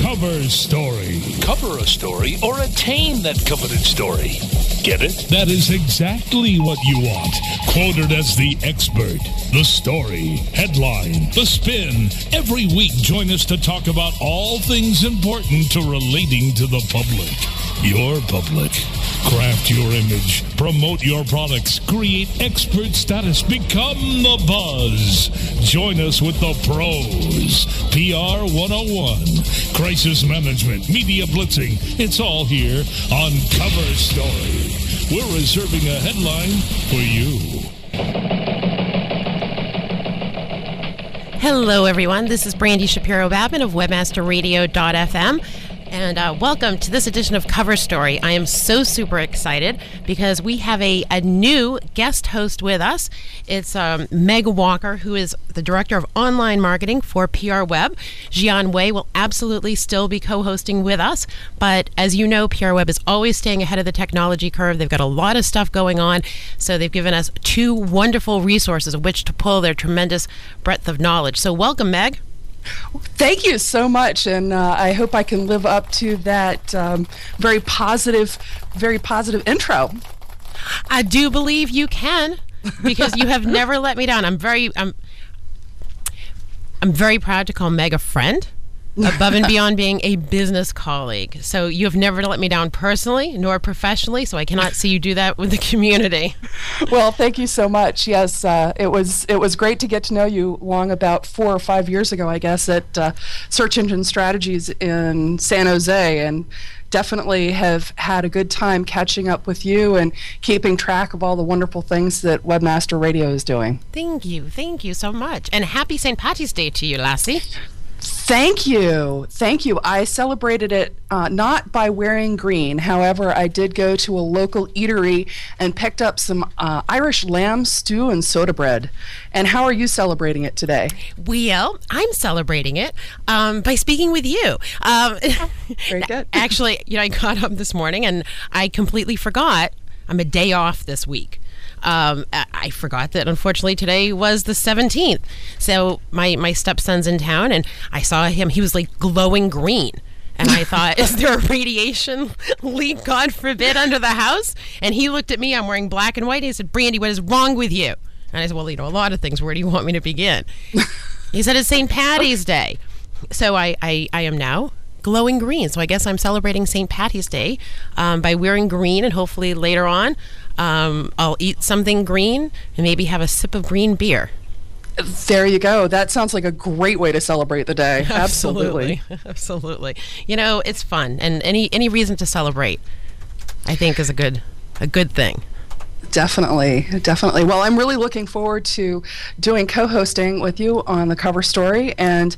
Cover story. Cover a story or attain that coveted story. Get it? That is exactly what you want. Quoted as the expert, the story, headline, the spin. Every week, join us to talk about all things important to relating to the public. Your public. Craft your image, promote your products, create expert status, become the buzz. Join us with the pros. PR 101, crisis management, media blitzing. It's all here on Cover Story. We're reserving a headline for you. Hello, everyone. This is Brandy Shapiro Babin of WebmasterRadio.fm. And uh, welcome to this edition of Cover Story. I am so super excited because we have a, a new guest host with us. It's um, Meg Walker, who is the Director of Online Marketing for PR Web. Jian Wei will absolutely still be co hosting with us. But as you know, PR Web is always staying ahead of the technology curve. They've got a lot of stuff going on. So they've given us two wonderful resources of which to pull their tremendous breadth of knowledge. So welcome, Meg. Thank you so much, and uh, I hope I can live up to that um, very positive, very positive intro. I do believe you can, because you have never let me down. I'm very, I'm, I'm very proud to call Meg a friend above and beyond being a business colleague. So you have never let me down personally nor professionally. So I cannot see you do that with the community. Well, thank you so much. Yes, uh, it was it was great to get to know you long about four or five years ago, I guess, at uh, Search Engine Strategies in San Jose, and definitely have had a good time catching up with you and keeping track of all the wonderful things that Webmaster Radio is doing. Thank you. Thank you so much. And happy St. Patty's Day to you, Lassie. Thank you. Thank you. I celebrated it uh, not by wearing green. However, I did go to a local eatery and picked up some uh, Irish lamb stew and soda bread. And how are you celebrating it today? Well, I'm celebrating it um, by speaking with you. Um, Very good. actually, you know, I got up this morning and I completely forgot I'm a day off this week. Um, I forgot that unfortunately today was the 17th. So my, my stepson's in town and I saw him. He was like glowing green. And I thought, is there a radiation leak, God forbid, under the house? And he looked at me. I'm wearing black and white. And he said, Brandy, what is wrong with you? And I said, well, you know, a lot of things. Where do you want me to begin? he said, it's St. Patty's Day. So I, I, I am now glowing green. So I guess I'm celebrating St. Patty's Day um, by wearing green, and hopefully later on um, I'll eat something green and maybe have a sip of green beer. There you go. That sounds like a great way to celebrate the day. Absolutely. Absolutely. You know, it's fun and any any reason to celebrate I think is a good a good thing. Definitely, definitely. Well, I'm really looking forward to doing co-hosting with you on the cover story, and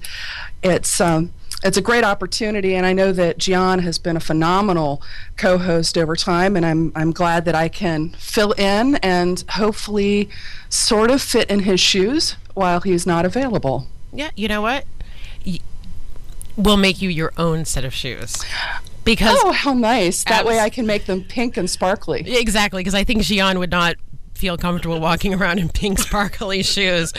it's um, it's a great opportunity. And I know that Gian has been a phenomenal co-host over time, and I'm I'm glad that I can fill in and hopefully sort of fit in his shoes while he's not available. Yeah, you know what? We'll make you your own set of shoes because oh how nice that way i can make them pink and sparkly exactly because i think Gian would not feel comfortable walking around in pink sparkly shoes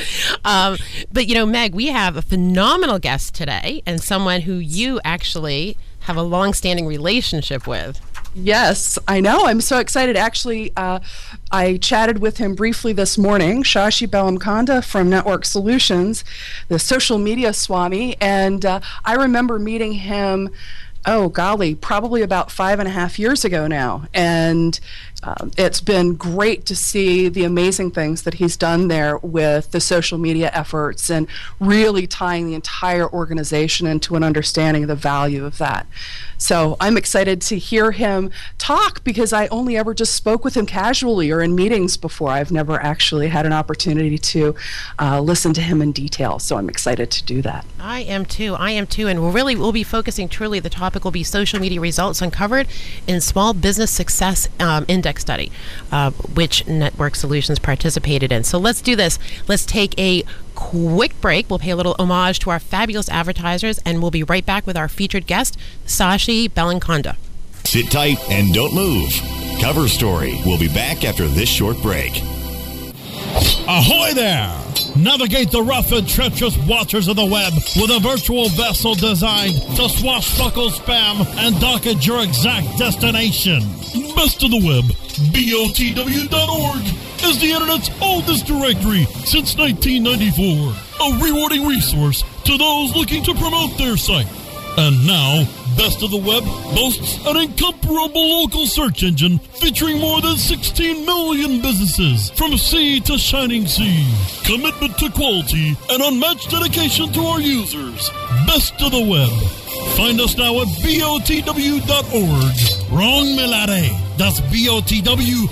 um, but you know meg we have a phenomenal guest today and someone who you actually have a long-standing relationship with Yes, I know. I'm so excited. Actually, uh, I chatted with him briefly this morning, Shashi Bellamkonda from Network Solutions, the social media swami, and uh, I remember meeting him oh golly, probably about five and a half years ago now. And um, it's been great to see the amazing things that he's done there with the social media efforts and really tying the entire organization into an understanding of the value of that. So I'm excited to hear him talk because I only ever just spoke with him casually or in meetings before. I've never actually had an opportunity to uh, listen to him in detail. So I'm excited to do that. I am too. I am too. And we'll really we'll be focusing truly the topic topic will be social media results uncovered in Small Business Success um, Index Study, uh, which Network Solutions participated in. So let's do this. Let's take a quick break. We'll pay a little homage to our fabulous advertisers, and we'll be right back with our featured guest, Shashi Bellamkonda. Sit tight and don't move. Cover Story will be back after this short break. Ahoy there! Navigate the rough and treacherous waters of the web with a virtual vessel designed to swashbuckle spam and dock at your exact destination. Best of the web, BOTW.org, is the internet's oldest directory since 1994. A rewarding resource to those looking to promote their site. And now, Best of the Web boasts an incomparable local search engine featuring more than 16 million businesses from sea to shining sea. Commitment to quality and unmatched dedication to our users. Best of the Web. Find us now at BOTW.org. Wrong, Milade. That's BOTW.org.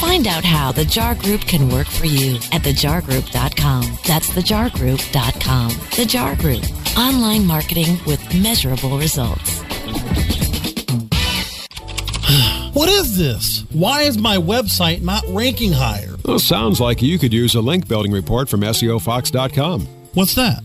Find out how the JAR Group can work for you at thejargroup.com. That's thejargroup.com. The JAR Group. Online marketing with measurable results. What is this? Why is my website not ranking higher? Well, sounds like you could use a link building report from SEOFox.com. What's that?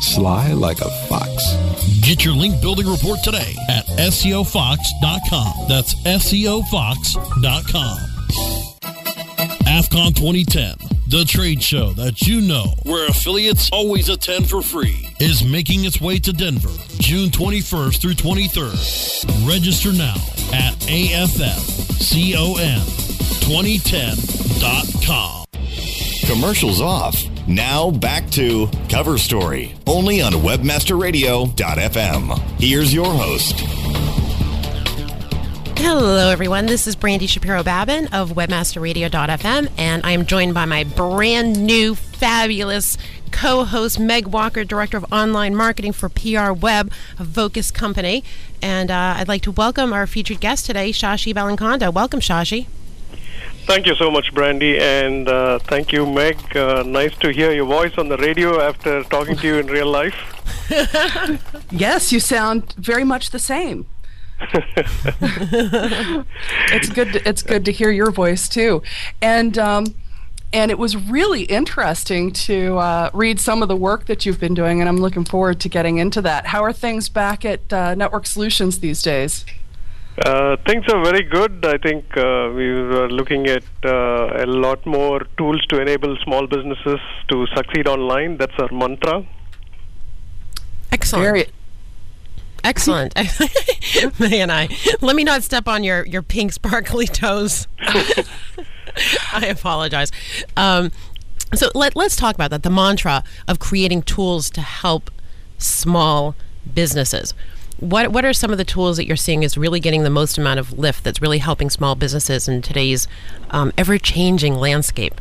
Sly like a fox. Get your link building report today at SEOFox.com. That's SEOFox.com. AFFCON 2010, the trade show that you know, where affiliates always attend for free, is making its way to Denver June 21st through 23rd. Register now at AFFCON2010.com. Commercials off. Now back to Cover Story, only on WebmasterRadio.fm. Here's your host. Hello, everyone. This is Brandy Shapiro Babin of WebmasterRadio.fm, and I am joined by my brand new, fabulous co host, Meg Walker, Director of Online Marketing for PR Web, a Vocus company. And uh, I'd like to welcome our featured guest today, Shashi Bellamkonda. Welcome, Shashi. Thank you so much, Brandy, and uh, thank you, Meg. Uh, nice to hear your voice on the radio after talking to you in real life. Yes, you sound very much the same. it's good. To, it's good to hear your voice too, and um, and it was really interesting to uh, read some of the work that you've been doing, and I'm looking forward to getting into that. How are things back at uh, Network Solutions these days? Uh, things are very good. I think uh, we are looking at uh, a lot more tools to enable small businesses to succeed online. That's our mantra. Excellent. Very. Excellent. Meg and I. Let me not step on your, your pink sparkly toes. I apologize. Um, so let, let's talk about that the mantra of creating tools to help small businesses. What, what are some of the tools that you're seeing is really getting the most amount of lift that's really helping small businesses in today's um, ever changing landscape?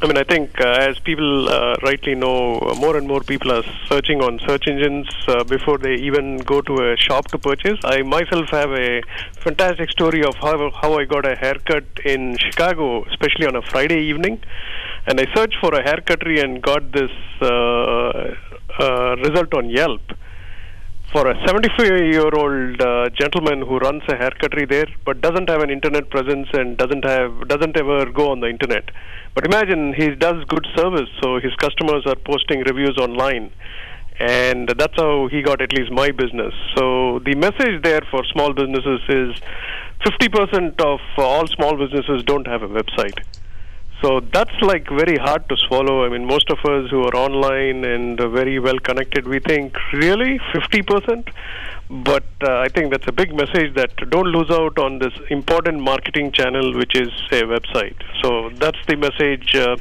I mean, I think uh, as people uh, rightly know, more and more people are searching on search engines uh, before they even go to a shop to purchase. I myself have a fantastic story of how, how I got a haircut in Chicago, especially on a Friday evening. And I searched for a haircuttery and got this uh, uh, result on Yelp for a 75 year old uh, gentleman who runs a haircuttery there but doesn't have an internet presence and doesn't have doesn't ever go on the internet but imagine he does good service so his customers are posting reviews online and that's how he got at least my business. So the message there for small businesses is 50% of all small businesses don't have a website. So that's like very hard to swallow. I mean, most of us who are online and uh, very well connected, we think really 50%. But uh, I think that's a big message that don't lose out on this important marketing channel, which is a website. So that's the message. Uh,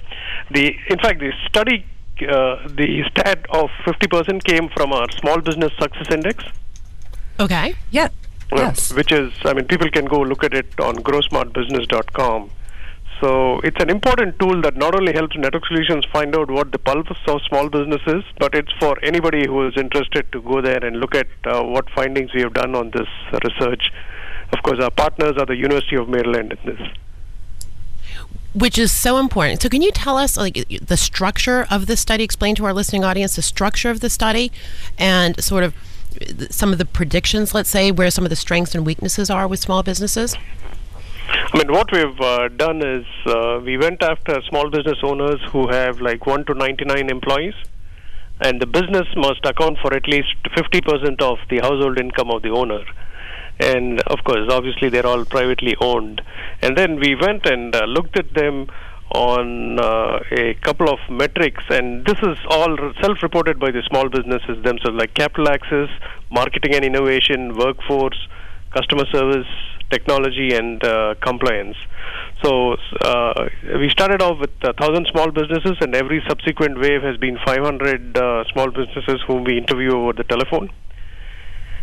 the in fact, the study, uh, the stat of 50% came from our Small Business Success Index. Okay. Yeah. Yes. Which is, I mean, people can go look at it on growsmartbusiness.com. So it's an important tool that not only helps Network Solutions find out what the pulse of small business is, but it's for anybody who is interested to go there and look at uh, what findings we have done on this research. Of course, our partners are the University of Maryland in this. Which is so important. So, can you tell us, like, the structure of the study? Explain to our listening audience the structure of the study, and sort of some of the predictions. Let's say where some of the strengths and weaknesses are with small businesses. I mean, what we've uh, done is uh, we went after small business owners who have like 1 to 99 employees, and the business must account for at least 50% of the household income of the owner. And of course, obviously, they're all privately owned. And then we went and uh, looked at them on uh, a couple of metrics, and this is all self reported by the small businesses themselves, like capital access, marketing and innovation, workforce, customer service, technology and uh, compliance. So uh, we started off with a thousand small businesses, and every subsequent wave has been 500 uh, small businesses whom we interview over the telephone.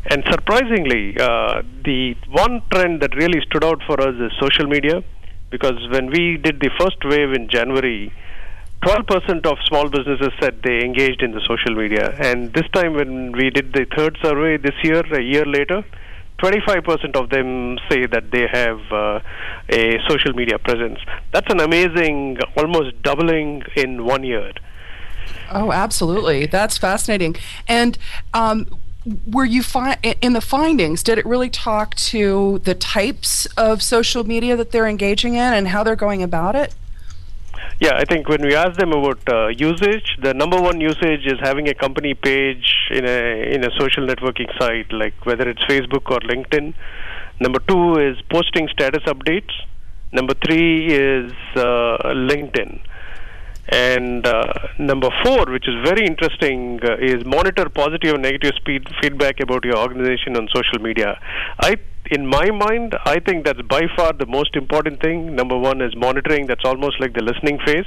And surprisingly, uh, the one trend that really stood out for us is social media, because when we did the first wave in January. 12% of small businesses said they engaged in the social media. And this time, when we did the third survey this year, a year later, 25% of them say that they have uh, a social media presence. That's an amazing, almost doubling in one year. Oh, absolutely. That's fascinating. And um, were you fi- in the findings? Did it really talk to the types of social media that they're engaging in and how they're going about it? Yeah, I think when we ask them about uh, usage, the number one usage is having a company page in a in a social networking site, like whether it's Facebook or LinkedIn. Number two is posting status updates. Number three is uh, LinkedIn. And uh, number four, which is very interesting, uh, is monitor positive and negative speed feedback about your organization on social media. I, in my mind, I think that's by far the most important thing. Number one is monitoring. That's almost like the listening phase,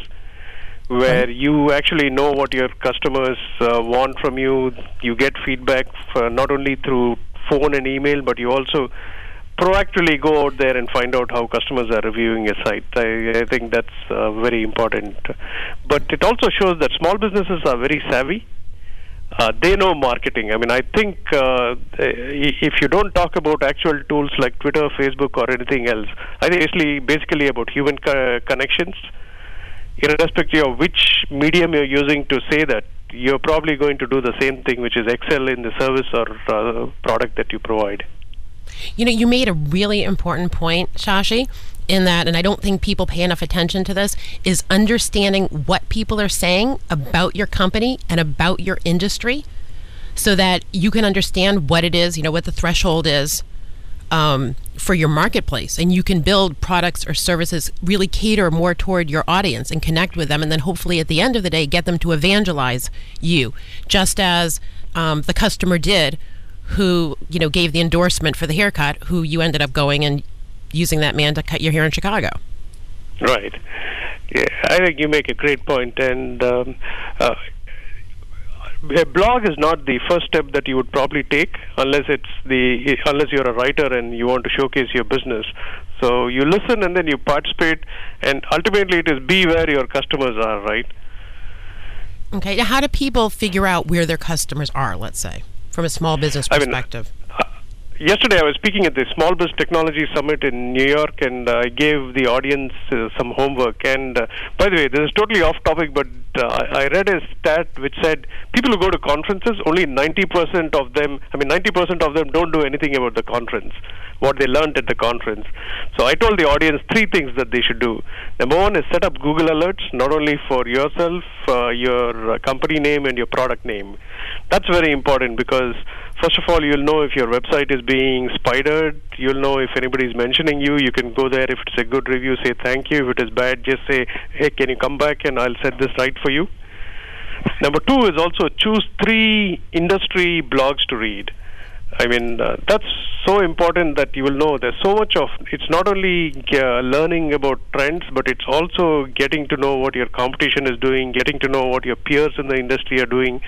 where you actually know what your customers uh, want from you. You get feedback not only through phone and email, but you also proactively go out there and find out how customers are reviewing a site. I, I think that's uh, very important. But it also shows that small businesses are very savvy. Uh, they know marketing. I mean, I think uh, if you don't talk about actual tools like Twitter, Facebook, or anything else, I think it's basically, basically about human co- connections. Irrespective of which medium you're using to say that, you're probably going to do the same thing, which is excel in the service or uh, product that you provide. You know, you made a really important point, Shashi, in that, and I don't think people pay enough attention to this, is understanding what people are saying about your company and about your industry so that you can understand what it is, you know, what the threshold is um, for your marketplace. And you can build products or services, really cater more toward your audience and connect with them. And then hopefully at the end of the day, get them to evangelize you, just as um, the customer did who you know gave the endorsement for the haircut, who you ended up going and using that man to cut your hair in Chicago. Right. Yeah, I think you make a great point, and um, uh, a blog is not the first step that you would probably take unless it's the unless you're a writer and you want to showcase your business. So you listen and then you participate, and ultimately it is be where your customers are, right? Okay. Now, how do people figure out where their customers are? Let's say from a small business perspective? I mean, yesterday I was speaking at the Small Biz Technology Summit in New York, and uh, I gave the audience uh, some homework. And uh, by the way, this is totally off topic, but uh, I read a stat which said people who go to conferences, only 90% of them, I mean, 90% of them don't do anything about the conference, what they learned at the conference. So I told the audience three things that they should do. Number one is set up Google Alerts, not only for yourself, uh, your uh, company name, and your product name. That's very important because first of all, you'll know if your website is being spidered. You'll know if anybody is mentioning you. You can go there. If it's a good review, say thank you. If it is bad, just say, hey, can you come back and I'll set this right for you. Number two is also choose three industry blogs to read. I mean, uh, that's so important that you will know there's so much of it's not only uh, learning about trends, but it's also getting to know what your competition is doing, getting to know what your peers in the industry are doing.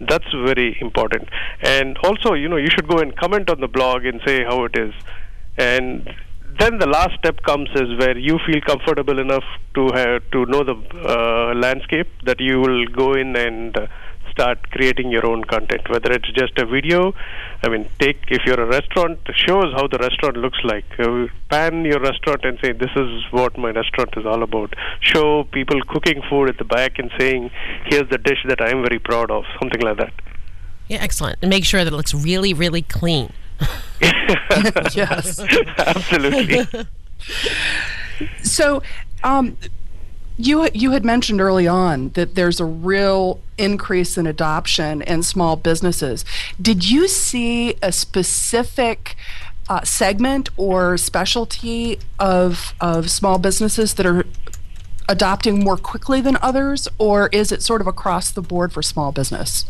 That's very important. And also, you know, you should go and comment on the blog and say how it is. And then the last step comes is where you feel comfortable enough to have to know the uh, landscape that you will go in and uh, start creating your own content, whether it's just a video. I mean, take if you're a restaurant, show us how the restaurant looks like. Uh, pan your restaurant and say, "This is what my restaurant is all about." Show people cooking food at the back and saying, "Here's the dish that I'm very proud of," something like that. Yeah, excellent. And make sure that it looks really, really clean. yes, absolutely. so, um, you you had mentioned early on that there's a real increase in adoption in small businesses. Did you see a specific uh, segment or specialty of of small businesses that are adopting more quickly than others, or is it sort of across the board for small business?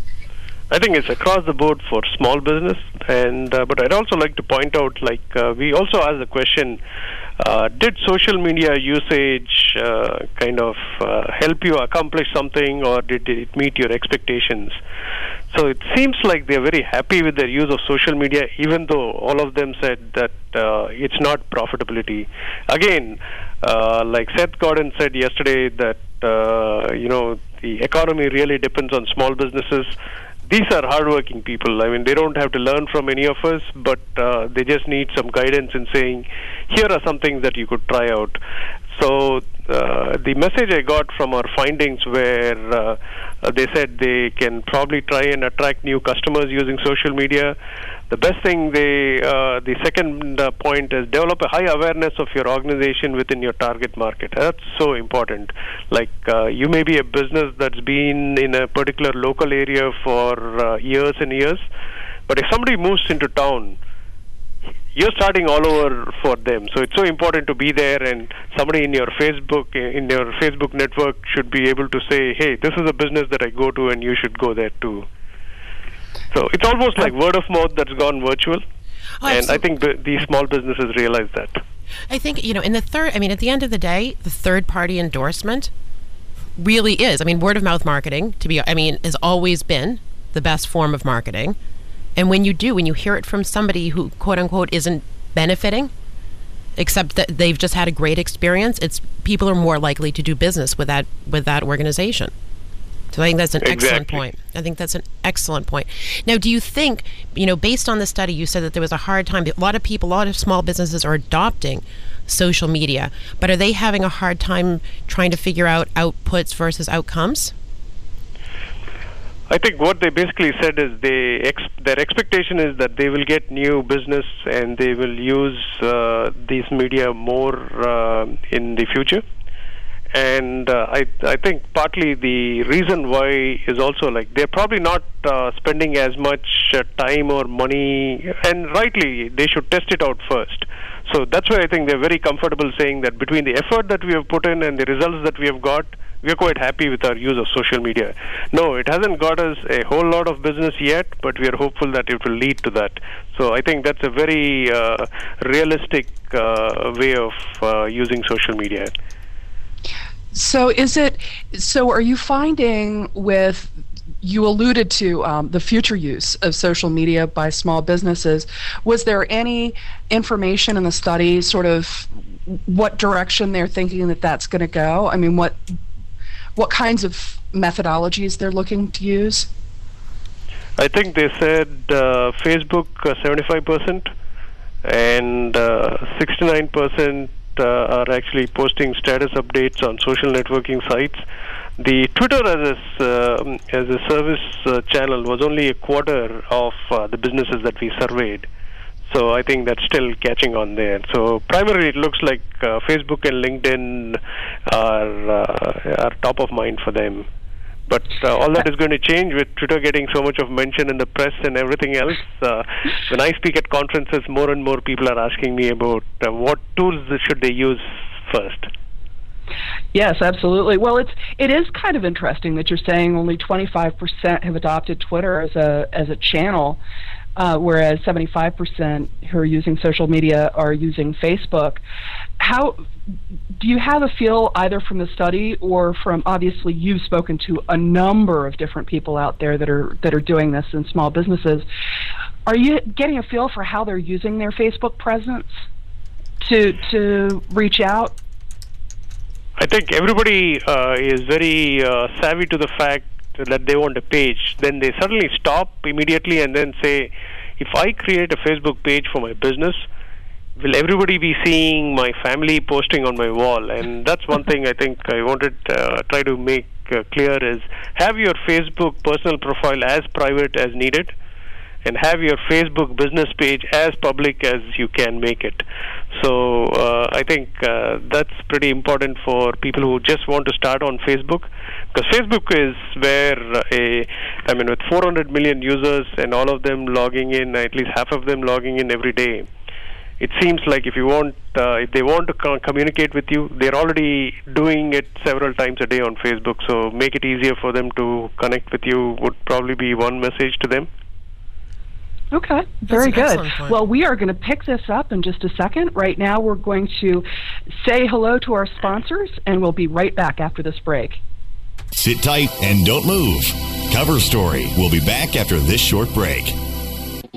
I think it's across the board for small business, and uh, but I'd also like to point out, like uh, we also asked the question uh, did social media usage uh, kind of uh, help you accomplish something, or did it meet your expectations? So it seems like they're very happy with their use of social media, even though all of them said that uh, it's not profitability. Again, uh, like Seth Godin said yesterday, that uh, you know the economy really depends on small businesses these are hardworking people. I mean, they don't have to learn from any of us, but uh, they just need some guidance in saying, here are some things that you could try out. So uh, the message I got from our findings where uh, they said they can probably try and attract new customers using social media. The best thing they, uh, the second uh, point is develop a high awareness of your organization within your target market. That's so important. Like uh, you may be a business that's been in a particular local area for uh, years and years, but if somebody moves into town, you're starting all over for them. So it's so important to be there, and somebody in your Facebook in your Facebook network should be able to say, "Hey, this is a business that I go to, and you should go there too." So it's almost like word of mouth that's gone virtual, Oh, and I think b- these small businesses realize that. I think, you know, in the third, I mean, at the end of the day, the third party endorsement really is. I mean, word of mouth marketing, to be, I mean, has always been the best form of marketing. And when you do, when you hear it from somebody who, quote unquote, isn't benefiting, except that they've just had a great experience, it's people are more likely to do business with that with that organization. So I think that's an excellent point. I think that's an excellent point. Now, do you think, you know, based on the study, you said that there was a hard time. A lot of people, a lot of small businesses are adopting social media, but are they having a hard time trying to figure out outputs versus outcomes? I think what they basically said is they ex- their expectation is that they will get new business and they will use uh, these media more uh, in the future. And uh, I I think partly the reason why is also like they're probably not uh, spending as much uh, time or money, and rightly they should test it out first. So that's why I think they're very comfortable saying that between the effort that we have put in and the results that we have got, we are quite happy with our use of social media. No, it hasn't got us a whole lot of business yet, but we are hopeful that it will lead to that. So I think that's a very uh, realistic uh, way of uh, using social media. So is it? So are you finding with? You alluded to um, the future use of social media by small businesses. Was there any information in the study, sort of, what direction they're thinking that that's going to go? I mean, what what kinds of methodologies they're looking to use? I think they said uh, Facebook uh, 75%, and uh, 69% uh, are actually posting status updates on social networking sites. The Twitter as a, uh, as a service uh, channel was only a quarter of uh, the businesses that we surveyed. So I think that's still catching on there. So primarily, it looks like uh, Facebook and LinkedIn are uh, are top of mind for them. But uh, all that is going to change with Twitter getting so much of mention in the press and everything else. Uh, when I speak at conferences, more and more people are asking me about uh, what tools should they use first. Yes, absolutely. Well, it's it is kind of interesting that you're saying only 25% have adopted Twitter as a as a channel uh, whereas 75% who are using social media are using Facebook. How do you have a feel either from the study or from obviously you've spoken to a number of different people out there that are that are doing this in small businesses? Are you getting a feel for how they're using their Facebook presence to to reach out? I think everybody uh, is very uh, savvy to the fact that they want a page, then they suddenly stop immediately and then say, if I create a Facebook page for my business, will everybody be seeing my family posting on my wall? And that's one thing I think I wanted uh, try to make uh, clear is have your Facebook personal profile as private as needed and have your Facebook business page as public as you can make it. So uh, I think uh, that's pretty important for people who just want to start on Facebook because Facebook is where a I mean with 400 million users and all of them logging in, at least half of them logging in every day. It seems like if you want, uh, if they want to co- communicate with you, they're already doing it several times a day on Facebook. So make it easier for them to connect with you would probably be one message to them. Okay, very good. Well, we are going to pick this up in just a second. Right now, we're going to say hello to our sponsors, and we'll be right back after this break. Sit tight and don't move. Cover Story will be back after this short break.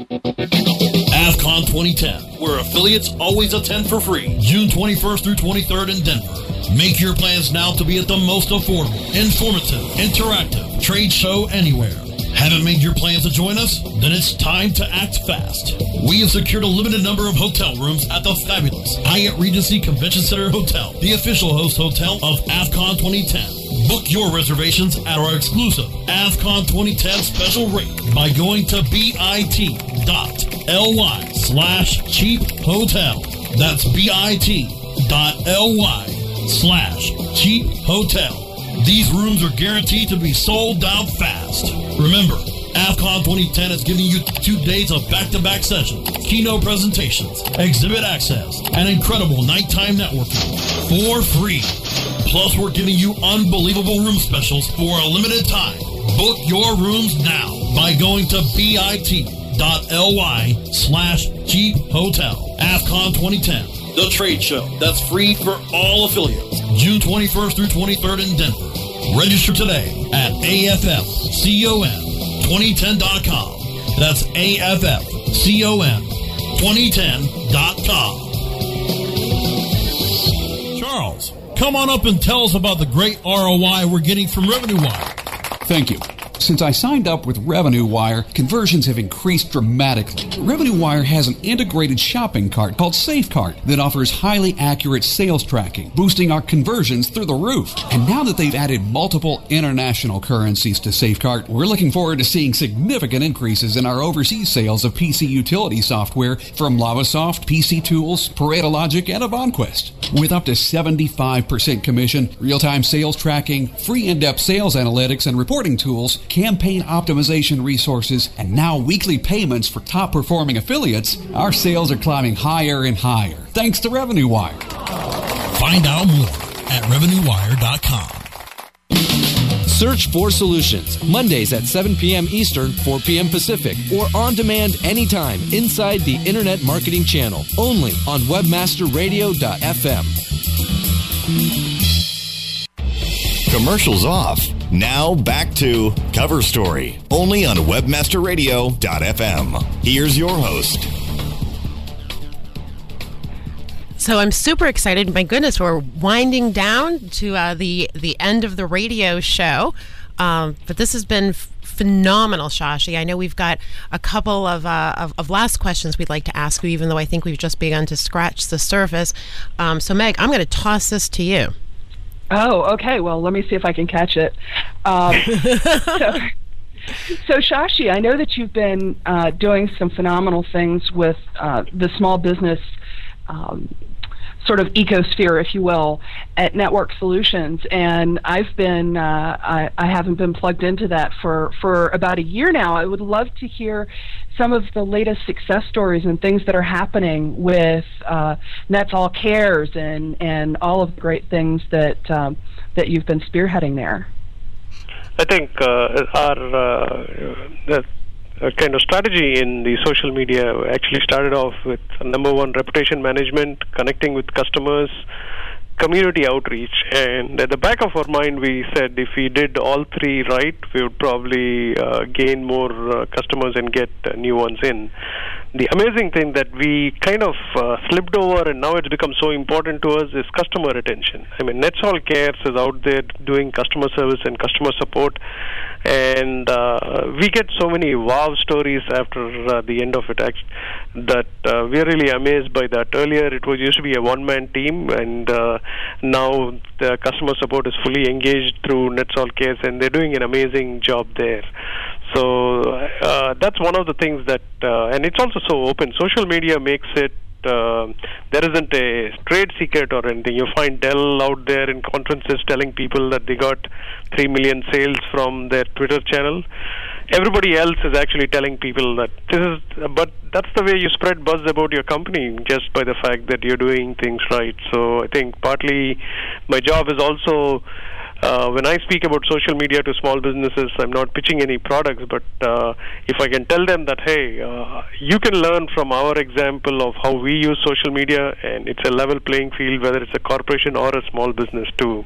AFFCON 2010, where affiliates always attend for free, June 21st through 23rd in Denver. Make your plans now to be at the most affordable, informative, interactive trade show anywhere. Haven't made your plans to join us? Then it's time to act fast. We have secured a limited number of hotel rooms at the fabulous Hyatt Regency Convention Center Hotel, the official host hotel of AFFCON 2010. Book your reservations at our exclusive AFFCON 2010 special rate by going to bit.ly slash cheap hotel. That's bit.ly slash cheap hotel. These rooms are guaranteed to be sold out fast. Remember, AFFCON 2010 is giving you two days of back-to-back sessions, keynote presentations, exhibit access, and incredible nighttime networking for free. Plus, we're giving you unbelievable room specials for a limited time. Book your rooms now by going to bit.ly slash cheap hotel. AFFCON 2010, the trade show that's free for all affiliates. June 21st through 23rd in Denver. Register today at AFFCON2010.com. That's AFFCON2010.com. Charles, come on up and tell us about the great ROI we're getting from Revenue Wire. Thank you. Since I signed up with Revenue Wire, conversions have increased dramatically. Revenue Wire has an integrated shopping cart called SafeCart that offers highly accurate sales tracking, boosting our conversions through the roof. And now that they've added multiple international currencies to SafeCart, we're looking forward to seeing significant increases in our overseas sales of PC utility software from Lavasoft, PC Tools, Pareto Logic, and Avanquest. With up to 75% commission, real-time sales tracking, free in-depth sales analytics and reporting tools, campaign optimization resources, and now weekly payments for top performing affiliates, our sales are climbing higher and higher thanks to Revenue Wire. Find out more at RevenueWire.com. Search for Solutions, Mondays at 7 p.m. Eastern, 4 p.m. Pacific, or on demand anytime inside the Internet Marketing Channel, only on WebmasterRadio.fm. Commercials off. Now back to Cover Story, only on WebmasterRadio.fm. Here's your host. So I'm super excited. My goodness, we're winding down to uh, the the end of the radio show. Um, but this has been f- phenomenal, Shashi. I know we've got a couple of, uh, of, of last questions we'd like to ask you, even though I think we've just begun to scratch the surface. Um, so, Meg, I'm going to toss this to you. Oh, okay. Well, let me see if I can catch it. Um, so, so, Shashi, I know that you've been uh, doing some phenomenal things with uh, the small business um, sort of ecosphere, if you will, at Network Solutions. And I've been, uh, I, I, haven't been plugged into that for, for about a year now. I would love to hear some of the latest success stories and things that are happening with uh, NetSol Cares and, and all of the great things that, um, that you've been spearheading there. I think uh, our uh, uh, kind of strategy in the social media actually started off with number one reputation management, connecting with customers, community outreach, and at the back of our mind, we said if we did all three right, we would probably uh, gain more uh, customers and get uh, new ones in. The amazing thing that we kind of uh, slipped over and now it's become so important to us is customer retention. I mean, NetSol Cares is out there doing customer service and customer support, and uh, we get so many wow stories after uh, the end of it that we're really amazed by that. Earlier, it was used to be a one-man team, and now the customer support is fully engaged through NetSol Cares, and they're doing an amazing job there. So uh, that's one of the things that, uh, and it's also so open. Social media makes it. Uh, there isn't a trade secret or anything. You find Dell out there in conferences telling people that they got three million sales from their Twitter channel. Everybody else is actually telling people that this is, but that's the way you spread buzz about your company just by the fact that you're doing things right. So I think partly my job is also uh, when I speak about social media to small businesses, I'm not pitching any products, but uh, if I can tell them that, hey, uh, you can learn from our example of how we use social media, and it's a level playing field, whether it's a corporation or a small business too.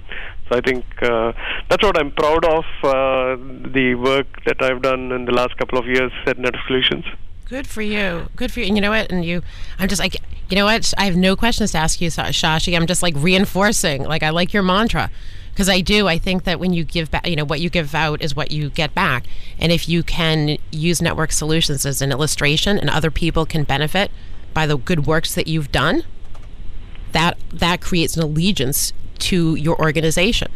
So I think uh, that's what I'm proud of uh, the work that I've done in the last couple of years at Net Solutions. Good for you. Good for you. And you know what? And you, I'm just like, you know what? I have no questions to ask you, Shashi. I'm just like reinforcing. Like I like your mantra because I do. I think that when you give back, you know, what you give out is what you get back. And if you can use network solutions as an illustration, and other people can benefit by the good works that you've done, that that creates an allegiance to your organization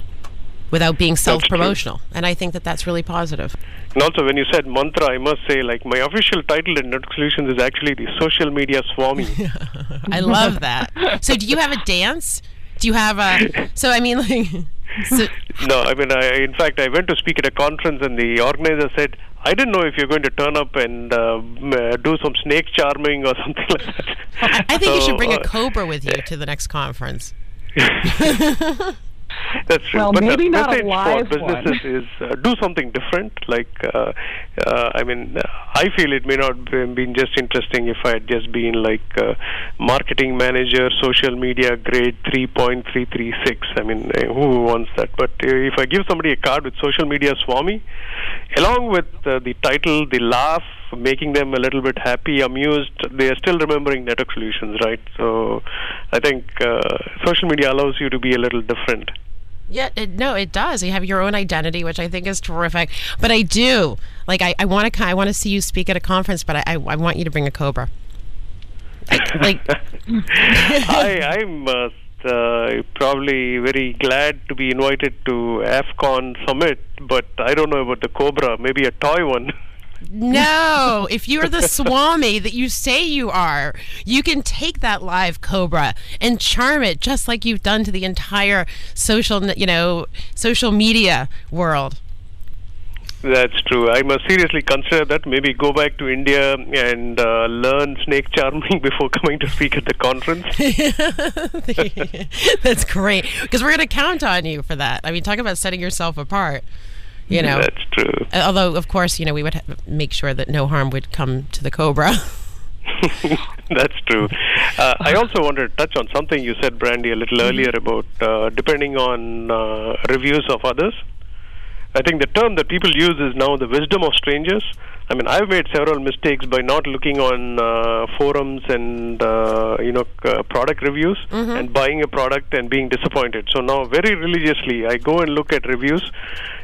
without being self-promotional and i think that that's really positive. positive and also when you said mantra i must say like my official title in network solutions is actually the social media swami i love that so do you have a dance do you have a so i mean like so, no, I mean, I, in fact, I went to speak at a conference, and the organizer said, "I didn't know if you're going to turn up and uh, uh do some snake charming or something like that." I, I think so, you should bring a uh, cobra with you to the next conference. That's true. Well, but maybe the not message a live for businesses one. is uh, do something different. Like, uh, uh, I mean, I feel it may not have been just interesting if I had just been like uh, marketing manager, social media grade 3.336. I mean, uh, who wants that? But uh, if I give somebody a card with social media Swami, along with the title, the laugh, making them a little bit happy, amused, they are still remembering network solutions, right? So I think uh, social media allows you to be a little different. Yeah, it, no, it does. You have your own identity, which I think is terrific. But I do like I, I want to I want to see you speak at a conference, but I, I, I want you to bring a cobra. Like, I I'm uh, uh, probably very glad to be invited to AFFCON Summit, but I don't know about the cobra. Maybe a toy one. No, if you're the Swami that you say you are, you can take that live cobra and charm it just like you've done to the entire social, you know, social media world. That's true. I must seriously consider that. Maybe go back to India and uh, learn snake charming before coming to speak at the conference. That's great because we're going to count on you for that. I mean, talk about setting yourself apart. You know, that's true. Although, of course, you know, we would ha- make sure that no harm would come to the cobra. That's true. Uh, I also wanted to touch on something you said, Brandy, a little mm-hmm. earlier about uh, depending on uh, reviews of others. I think the term that people use is now the wisdom of strangers. I mean, I've made several mistakes by not looking on uh, forums and uh, you know uh, product reviews Mm-hmm. and buying a product and being disappointed. So now, very religiously, I go and look at reviews.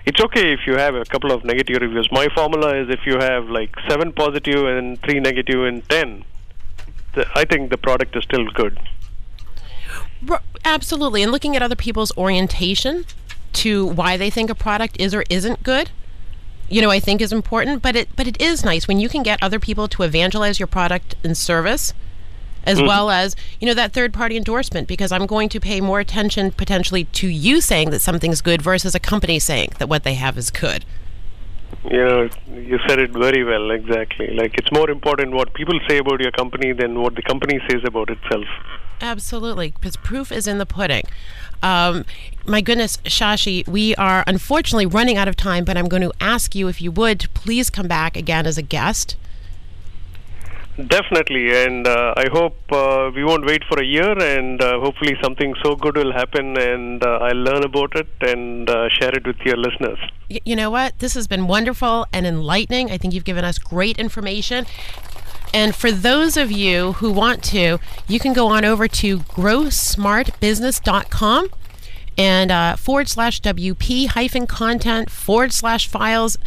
It's okay if you have a couple of negative reviews. My formula is if you have like seven positive and three negative and ten, the, I think the product is still good. R- Absolutely. And looking at other people's orientation to why they think a product is or isn't good, you know, I think is important. But it but it is nice when you can get other people to evangelize your product and service, as Mhm. well as you know that third party endorsement. Because I'm going to pay more attention potentially to you saying that something's good versus a company saying that what they have is good. You know, you said it very well. Exactly. Like it's more important what people say about your company than what the company says about itself. Absolutely, because proof is in the pudding. Um, my goodness, Shashi, we are unfortunately running out of time, but I'm going to ask you if you would please come back again as a guest. Definitely, and uh, I hope uh, we won't wait for a year, and uh, hopefully something so good will happen, and uh, I'll learn about it and uh, share it with your listeners. Y- you know what? This has been wonderful and enlightening. I think you've given us great information. And for those of you who want to, you can go on over to growsmartbusiness.com and uh, forward slash WP hyphen content forward slash files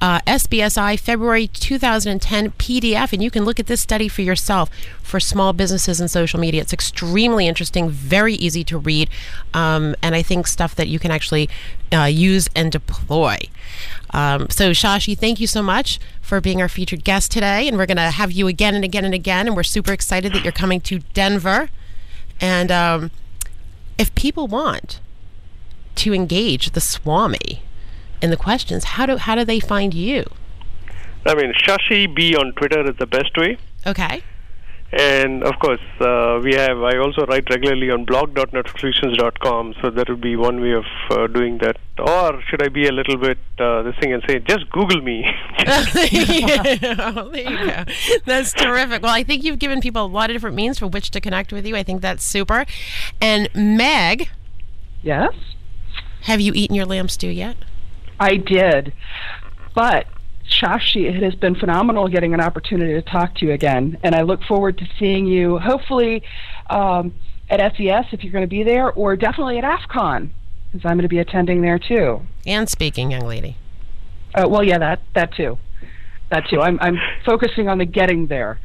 uh, SBSI February 2010 PDF, and you can look at this study for yourself for small businesses and social media. It's extremely interesting, very easy to read, um, and I think stuff that you can actually uh, use and deploy. Um, so, Shashi, thank you so much for being our featured guest today, and we're going to have you again and again and again, and we're super excited that you're coming to Denver. And um, if people want to engage the Swami in the questions, how do how do they find you? I mean, Shashi B on Twitter is the best way. Okay. And of course, uh, we have. I also write regularly on blog.networksolutions.com, so that would be one way of uh, doing that. Or should I be a little bit uh, this thing and say, just Google me? yeah, there you go. That's terrific. Well, I think you've given people a lot of different means for which to connect with you. I think that's super. And Meg, Yes, have you eaten your lamb stew yet? I did. But Shashi, it has been phenomenal getting an opportunity to talk to you again, and I look forward to seeing you hopefully um, at SES if you're going to be there, or definitely at AFFCON because I'm going to be attending there too. And speaking, young lady. Uh, well, yeah, that that too, that too. I'm I'm focusing on the getting there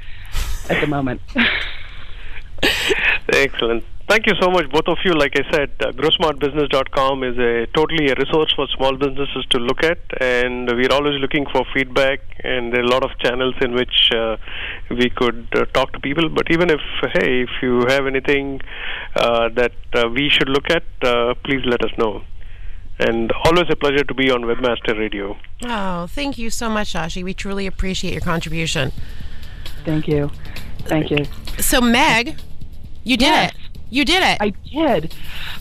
at the moment. Excellent. Thank you so much, both of you. Like I said, uh, growsmartbusiness.com is a totally a resource for small businesses to look at, and we're always looking for feedback. And there are a lot of channels in which uh, we could uh, talk to people. But even if, hey, if you have anything uh, that uh, we should look at, uh, please let us know. And always a pleasure to be on Webmaster Radio. Oh, thank you so much, Shashi. We truly appreciate your contribution. Thank you, thank you. So, Meg, you did Yes. it. You did it. I did.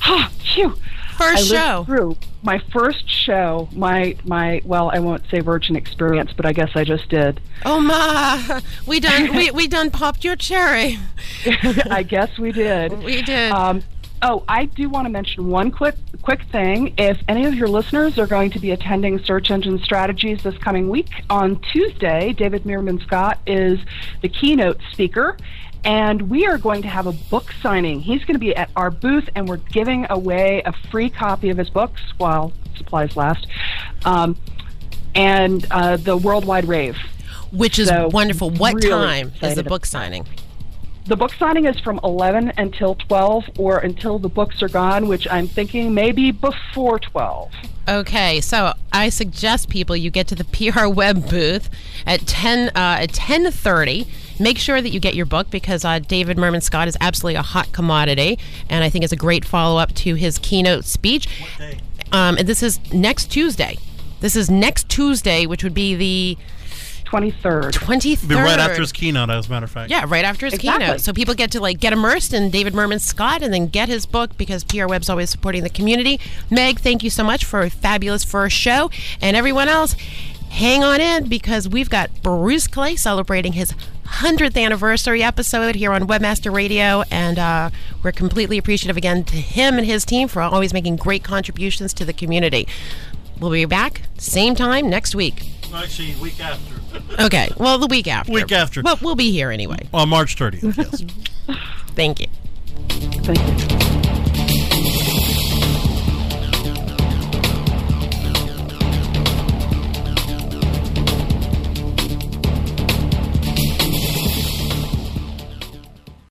Ah, phew. First show. through my first show. My my well, I won't say virgin experience, but I guess I just did. Oh ma, we done we we done popped your cherry. I guess we did. We did. Um, oh, I do want to mention one quick quick thing. If any of your listeners are going to be attending Search Engine Strategies this coming week on Tuesday, David Meerman Scott is the keynote speaker. And we are going to have a book signing. He's going to be at our booth, and we're giving away a free copy of his books while supplies last. Um, and uh, the Worldwide Rave. Which is So, wonderful. What really time is the book signing? The book signing is from 11 until 12, or until the books are gone, which I'm thinking maybe before 12. Okay, so I suggest people you get to the PR Web booth at ten uh, at ten thirty. Make sure that you get your book because uh, David Meerman Scott is absolutely a hot commodity, and I think it's a great follow up to his keynote speech. Um, and this is next Tuesday. This is next Tuesday, which would be the 23rd. 23rd. Be right after his keynote, as a matter of fact. Yeah, right after his Exactly. keynote. So people get to like get immersed in David Meerman Scott and then get his book because PR Web's always supporting the community. Meg, thank you so much for a fabulous first show. And everyone else, hang on in because we've got Bruce Clay celebrating his 100th anniversary episode here on Webmaster Radio. And uh, we're completely appreciative again to him and his team for always making great contributions to the community. We'll be back same time next week. Actually, week after. Okay. Well, the week after. Week after. Well, we'll be here anyway. On March 30th, yes. Thank you. Thank you.